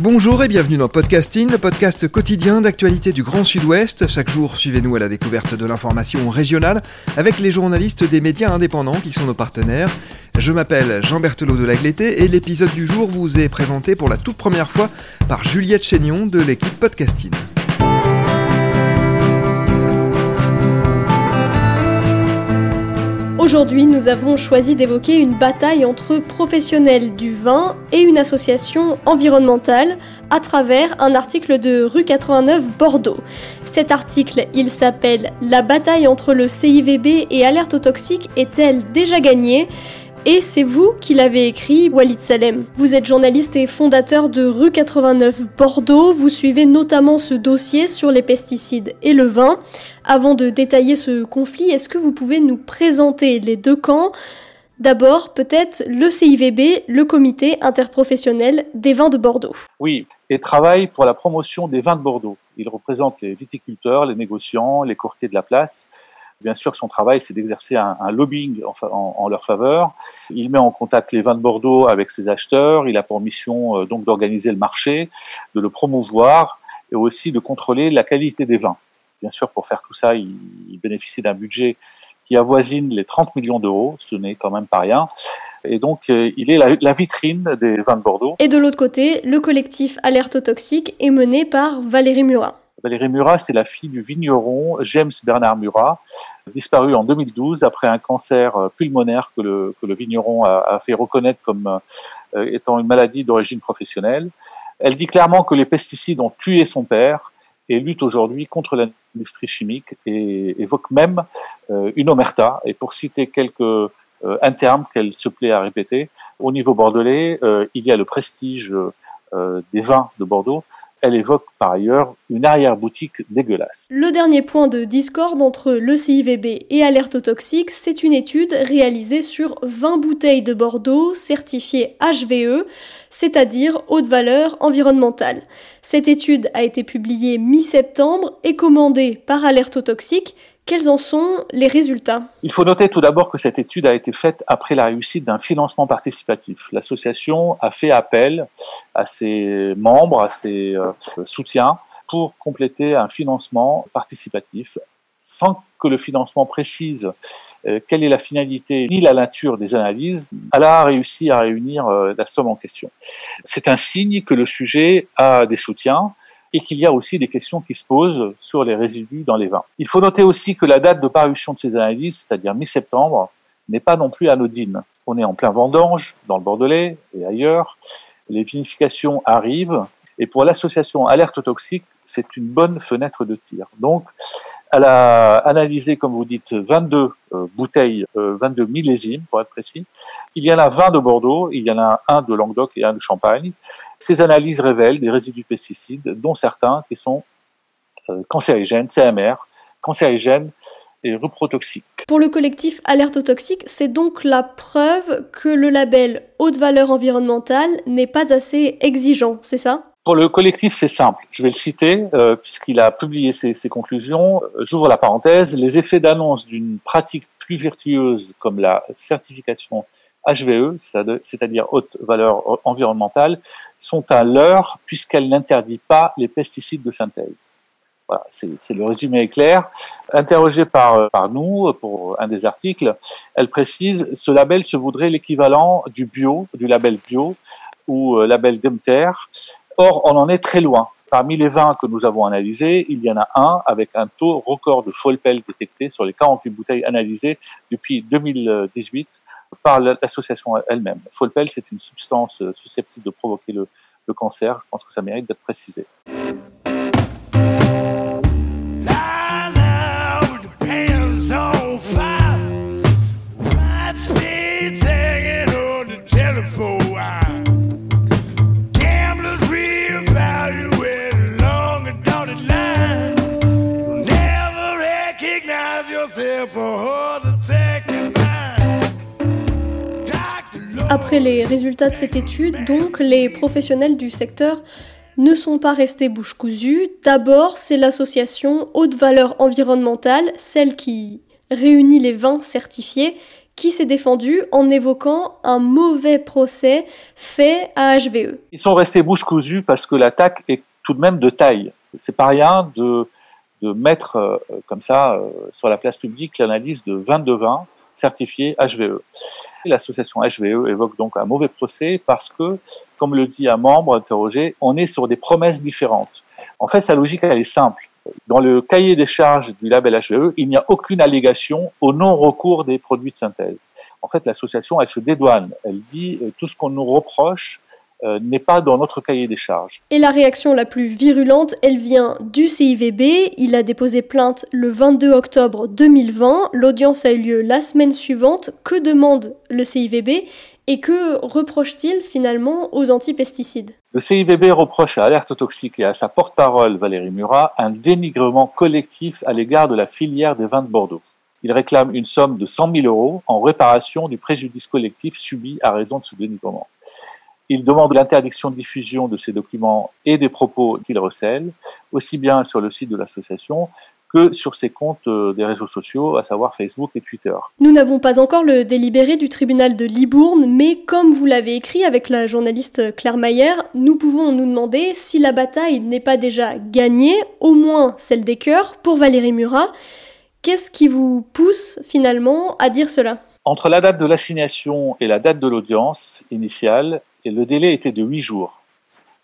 Bonjour et bienvenue dans Podcasting, le podcast quotidien d'actualité du Grand Sud-Ouest. Chaque jour, suivez-nous à la découverte de l'information régionale avec les journalistes des médias indépendants qui sont nos partenaires. Je m'appelle Jean Berthelot de Lagleté et l'épisode du jour vous est présenté pour la toute première fois par Juliette Chénion de l'équipe Podcasting. Aujourd'hui, nous avons choisi d'évoquer une bataille entre professionnels du vin et une association environnementale à travers un article de rue 89 Bordeaux. Cet article, il s'appelle La bataille entre le CIVB et Alerte aux toxiques est-elle déjà gagnée? Et c'est vous qui l'avez écrit, Walid Salem. Vous êtes journaliste et fondateur de Rue 89 Bordeaux. Vous suivez notamment ce dossier sur les pesticides et le vin. Avant de détailler ce conflit, est-ce que vous pouvez nous présenter les deux camps? D'abord, peut-être le CIVB, le comité interprofessionnel des vins de Bordeaux. Oui, et travaille pour la promotion des vins de Bordeaux. Il représente les viticulteurs, les négociants, les courtiers de la place Bien sûr, son travail, c'est d'exercer un, lobbying en, leur faveur. Il met en contact les vins de Bordeaux avec ses acheteurs. Il a pour mission euh, donc d'organiser le marché, de le promouvoir et aussi de contrôler la qualité des vins. Bien sûr, pour faire tout ça, il, bénéficie d'un budget qui avoisine les 30 millions d'euros, ce n'est quand même pas rien. Et donc, euh, il est la, vitrine des vins de Bordeaux. Et de l'autre côté, le collectif Alerte Toxique est mené par Valérie Murat. Valérie Murat, c'est la fille du vigneron James Bernard Murat, disparu en 2012 après un cancer euh, pulmonaire que le, vigneron a, fait reconnaître comme euh, étant une maladie d'origine professionnelle. Elle dit clairement que les pesticides ont tué son père et lutte aujourd'hui contre l'industrie chimique et évoque même euh, une omerta. Et pour citer quelques un terme qu'elle se plaît à répéter, au niveau bordelais, il y a le prestige des vins de Bordeaux, elle évoque par ailleurs une arrière-boutique dégueulasse. Le dernier point de discorde entre le CIVB et Alerte c'est une étude réalisée sur 20 bouteilles de Bordeaux certifiées HVE, c'est-à-dire haute valeur environnementale. Cette étude a été publiée mi-septembre et commandée par Alerte quels en sont les résultats? Il faut noter tout d'abord que cette étude a été faite après la réussite d'un financement participatif. L'association a fait appel à ses membres, à ses euh, soutiens pour compléter un financement participatif sans que le financement précise euh, quelle est la finalité ni la nature des analyses, elle a réussi à réunir euh, la somme en question. C'est un signe que le sujet a des soutiens et qu'il y a aussi des questions qui se posent sur les résidus dans les vins. Il faut noter aussi que la date de parution de ces analyses, c'est-à-dire mi-septembre, n'est pas non plus anodine. On est en plein vendange, dans le Bordelais et ailleurs. Les vinifications arrivent, et pour l'association Alerte Toxique, c'est une bonne fenêtre de tir. Donc, elle a analysé, comme vous dites, 22 euh, bouteilles, 22 euh, millésimes pour être précis. Il y en a 20 de Bordeaux, il y en a un de Languedoc et un de Champagne. Ces analyses révèlent des résidus pesticides, dont certains qui sont euh, cancérigènes, CMR, cancérigènes et reprotoxiques. Pour le collectif Alerte Toxique, c'est donc la preuve que le label haute valeur environnementale n'est pas assez exigeant, c'est ça? Pour le collectif, c'est simple. Je vais le citer euh, puisqu'il a publié ses, conclusions. J'ouvre la parenthèse. Les effets d'annonce d'une pratique plus vertueuse comme la certification HVE, c'est-à-dire haute valeur environnementale, sont à l'heure puisqu'elle n'interdit pas les pesticides de synthèse. Voilà, c'est le résumé est clair. Interrogée par, par nous pour un des articles, elle précise ce label se voudrait l'équivalent du bio, du label bio ou euh, label Demter, Or, on en est très loin. Parmi les vins que nous avons analysés, il y en a un avec un taux record de Folpel détecté sur les 48 bouteilles analysées depuis 2018 par l'association elle-même. Folpel, c'est une substance susceptible de provoquer le, le cancer. Je pense que ça mérite d'être précisé. De cette étude, donc, les professionnels du secteur ne sont pas restés bouche cousue. D'abord, c'est l'association haute valeur environnementale, celle qui réunit les vins certifiés, qui s'est défendue en évoquant un mauvais procès fait à HVE. Ils sont restés bouche cousue parce que l'attaque est tout de même de taille. C'est pas rien de, de mettre euh, comme ça euh, sur la place publique l'analyse de 22 vins certifiés HVE. L'association HVE évoque donc un mauvais procès parce que, comme le dit un membre interrogé, on est sur des promesses différentes. En fait, sa logique, elle est simple. Dans le cahier des charges du label HVE, il n'y a aucune allégation au non-recours des produits de synthèse. En fait, l'association, elle se dédouane. Elle dit euh, tout ce qu'on nous reproche, euh, n'est pas dans notre cahier des charges. Et la réaction la plus virulente, elle vient du CIVB. Il a déposé plainte le 22 octobre 2020. L'audience a eu lieu la semaine suivante. Que demande le CIVB et que reproche-t-il finalement aux antipesticides? Le CIVB reproche à Alerte Toxique et à sa porte-parole Valérie Murat un dénigrement collectif à l'égard de la filière des vins de Bordeaux. Il réclame une somme de 100 000 euros en réparation du préjudice collectif subi à raison de ce dénigrement. Il demande l'interdiction de diffusion de ces documents et des propos qu'il recèle, aussi bien sur le site de l'association que sur ses comptes euh, des réseaux sociaux, à savoir Facebook et Twitter. Nous n'avons pas encore le délibéré du tribunal de Libourne, mais comme vous l'avez écrit avec la journaliste Claire Mayer, nous pouvons nous demander si la bataille n'est pas déjà gagnée, au moins celle des cœurs, pour Valérie Murat. Qu'est-ce qui vous pousse finalement à dire cela? Entre la date de l'assignation et la date de l'audience initiale, le délai était de huit jours.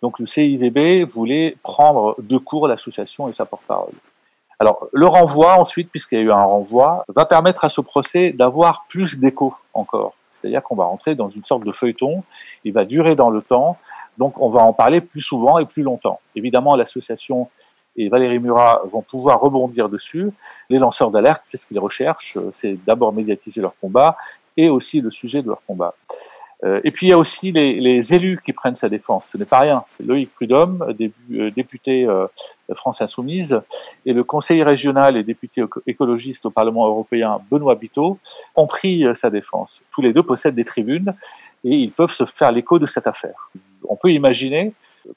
Donc le CIVB voulait prendre de court l'association et sa porte-parole. Alors le renvoi ensuite, puisqu'il y a eu un renvoi, va permettre à ce procès d'avoir plus d'écho encore. C'est-à-dire qu'on va rentrer dans une sorte de feuilleton, il va durer dans le temps, donc on va en parler plus souvent et plus longtemps. Évidemment, l'association et Valérie Murat vont pouvoir rebondir dessus. Les lanceurs d'alerte, c'est ce qu'ils recherchent, c'est d'abord médiatiser leur combat et aussi le sujet de leur combat. Euh, et puis il y a aussi les, élus qui prennent sa défense. Ce n'est pas rien. Loïc Prudhomme, euh, député euh, France Insoumise, et le conseiller régional et député écologiste au Parlement européen, Benoît Biteau, ont pris sa défense. Tous les deux possèdent des tribunes et ils peuvent se faire l'écho de cette affaire. On peut imaginer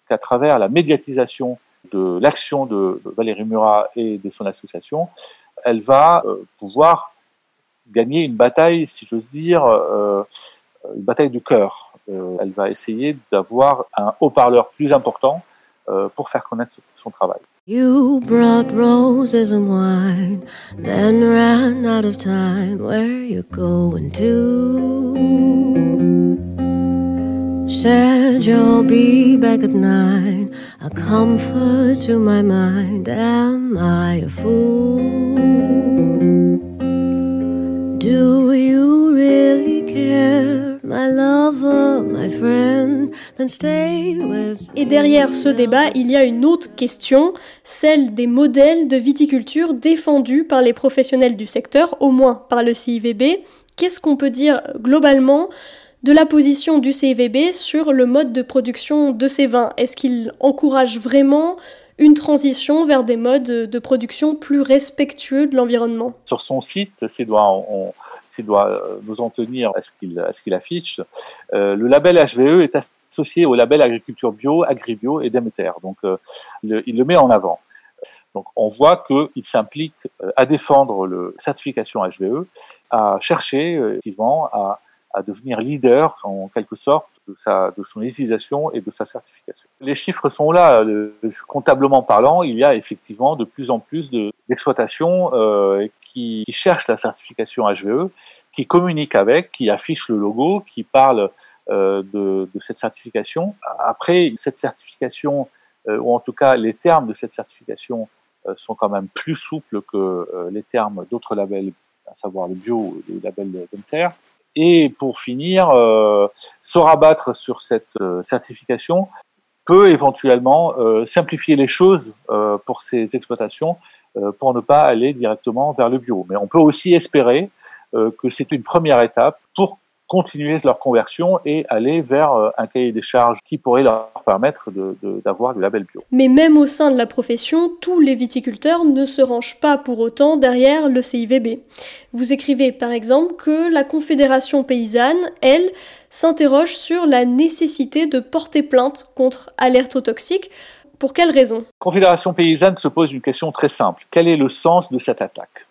qu'à travers la médiatisation de l'action de Valérie Murat et de son association, elle va pouvoir gagner une bataille, si j'ose dire, une bataille du cœur. Euh, elle va essayer d'avoir un haut-parleur plus important euh, pour faire connaître son travail. You brought roses and wine, then ran out of time. Where you going to? Said you'll be back at nine. A comfort to my mind. Am I a fool? Do you really care? Et derrière ce débat, il y a une autre question, celle des modèles de viticulture défendus par les professionnels du secteur, au moins par le CIVB. Qu'est-ce qu'on peut dire globalement de la position du CIVB sur le mode de production de ces vins? Est-ce qu'il encourage vraiment une transition vers des modes de production plus respectueux de l'environnement? Sur son site, c'est on, s'il doit euh, nous en tenir à ce qu'il qu'il affiche, euh, le label HVE est associé au label agriculture bio, agribio et Demeter. Donc, euh, il le met en avant. Donc, on voit qu'il s'implique à défendre la certification HVE, à chercher effectivement à, à devenir leader en quelque sorte de, son utilisation et de sa certification. Les chiffres sont là. comptablement parlant, il y a effectivement de plus en plus d'exploitations euh, qui, cherchent la certification HVE, qui communiquent avec, qui affichent le logo, qui parlent euh, de, cette certification. Après, cette certification, euh, ou en tout cas les termes de cette certification, euh, sont quand même plus souples que euh, les termes d'autres labels, à savoir le bio, le label Denter. Et pour finir, se rabattre sur cette certification peut éventuellement simplifier les choses pour ces exploitations pour ne pas aller directement vers le bio. Mais on peut aussi espérer que c'est une première étape pour continuer leur conversion et aller vers euh, un cahier des charges qui pourrait leur permettre d'avoir de, le label bio. Mais même au sein de la profession, tous les viticulteurs ne se rangent pas pour autant derrière le CIVB. Vous écrivez par exemple que la Confédération paysanne, elle, s'interroge sur la nécessité de porter plainte contre alerte toxique. Pour quelle raison? La Confédération paysanne se pose une question très simple. Quel est le sens de cette attaque?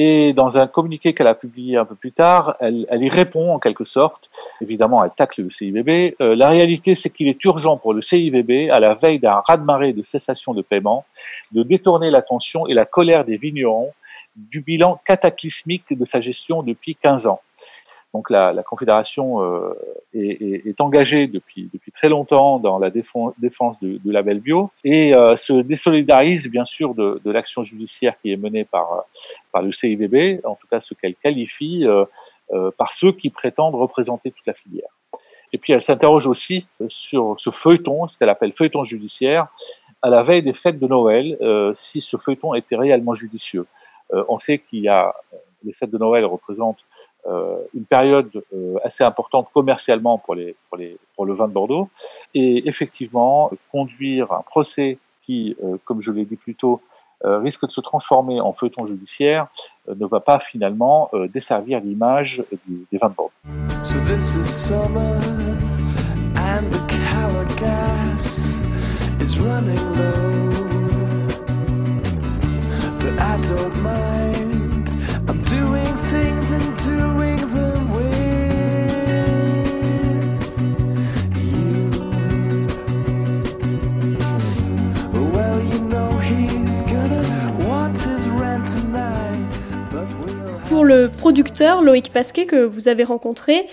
Et dans un communiqué qu'elle a publié un peu plus tard, elle, y répond en quelque sorte. Évidemment, elle tacle le CIVB. Euh, la réalité, c'est qu'il est urgent pour le CIVB, à la veille d'un raz-de-marée de cessation de paiement, de détourner l'attention et la colère des vignerons du bilan cataclysmique de sa gestion depuis 15 ans. Donc la, la Confédération euh, est, est, est, engagée depuis, depuis très longtemps dans la défense, défense du, du, label bio et euh, se désolidarise bien sûr de, de l'action judiciaire qui est menée par, par le CIVB, en tout cas ce qu'elle qualifie euh, euh, par ceux qui prétendent représenter toute la filière. Et puis elle s'interroge aussi sur ce feuilleton, ce qu'elle appelle feuilleton judiciaire, à la veille des fêtes de Noël, euh, si ce feuilleton était réellement judicieux. on sait qu'il y a les fêtes de Noël représentent euh, une période euh, assez importante commercialement pour, le vin de Bordeaux. Et effectivement, conduire un procès qui, euh, comme je l'ai dit plus tôt, risque de se transformer en feuilleton judiciaire ne va pas finalement desservir l'image des vins de Bordeaux. So this is summer and the gas is running low. But I mind, Loïc Pasquet que vous avez rencontré,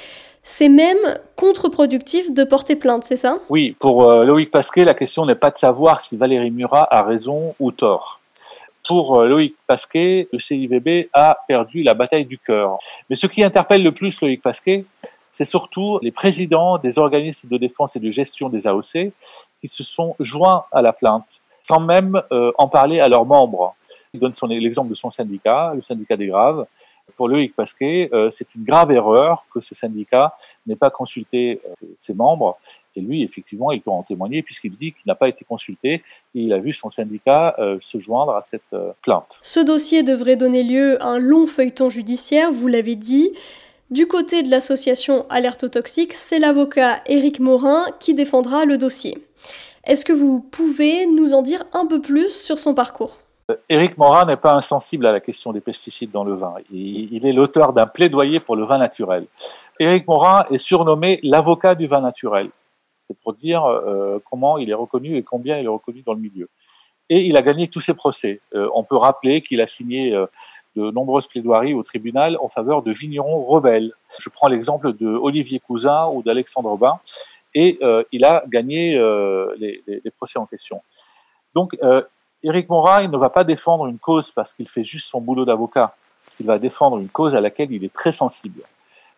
c'est même contre-productif de porter plainte, c'est ça? Oui, pour euh, Loïc Pasquet, la question n'est pas de savoir si Valérie Murat a raison ou tort. Pour euh, Loïc Pasquet, le CIVB a perdu la bataille du cœur. Mais ce qui interpelle le plus Loïc Pasquet, c'est surtout les présidents des organismes de défense et de gestion des AOC qui se sont joints à la plainte, sans même euh, en parler à leurs membres. Il donne l'exemple de son syndicat, le syndicat des graves, pour Loïc Pasquet, euh, c'est une grave erreur que ce syndicat n'ait pas consulté euh, ses membres. Et lui, effectivement, il peut en témoigner puisqu'il dit qu'il n'a pas été consulté et il a vu son syndicat euh, se joindre à cette plainte. Ce dossier devrait donner lieu à un long feuilleton judiciaire, vous l'avez dit. Du côté de l'association Alerte Toxique, c'est l'avocat Éric Morin qui défendra le dossier. Est-ce que vous pouvez nous en dire un peu plus sur son parcours? Éric Morin n'est pas insensible à la question des pesticides dans le vin. Il, est l'auteur d'un plaidoyer pour le vin naturel. Éric Morin est surnommé l'avocat du vin naturel. C'est pour dire euh, comment il est reconnu et combien il est reconnu dans le milieu. Et il a gagné tous ses procès. Euh, on peut rappeler qu'il a signé euh, de nombreuses plaidoiries au tribunal en faveur de vignerons rebelles. Je prends l'exemple de Olivier Cousin ou d'Alexandre Bain, et il a gagné les, procès en question. Donc, Éric Morin, ne va pas défendre une cause parce qu'il fait juste son boulot d'avocat. Il va défendre une cause à laquelle il est très sensible.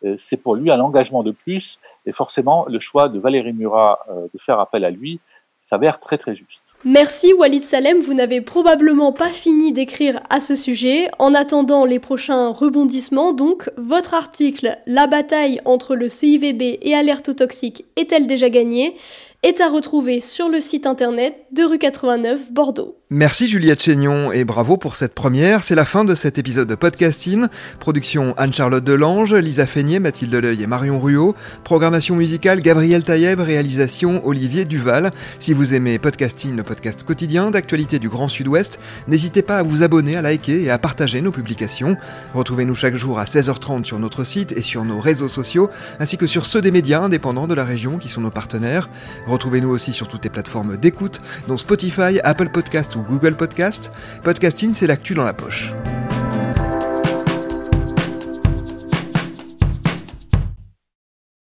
Euh, c'est pour lui un engagement de plus, et forcément, le choix de Valérie Murat euh, de faire appel à lui s'avère très très juste. Merci Walid Salem, vous n'avez probablement pas fini d'écrire à ce sujet. En attendant les prochains rebondissements, donc, votre article La bataille entre le CIVB et Alerte Toxique est-elle déjà gagnée? est à retrouver sur le site internet de rue 89 Bordeaux. Merci Juliette Chénion et bravo pour cette première. C'est la fin de cet épisode de podcasting. Production Anne-Charlotte Delange, Lisa Feignet, Mathilde Leuil et Marion Ruot. Programmation musicale Gabriel Taïeb, réalisation Olivier Duval. Si vous aimez podcasting, le podcast quotidien d'actualité du Grand Sud-Ouest, n'hésitez pas à vous abonner, à liker et à partager nos publications. Retrouvez-nous chaque jour à 16h30 sur notre site et sur nos réseaux sociaux, ainsi que sur ceux des médias indépendants de la région qui sont nos partenaires. Retrouvez-nous aussi sur toutes les plateformes d'écoute, dont Spotify, Apple Podcasts ou Google Podcast. Podcasting, c'est l'actu dans la poche.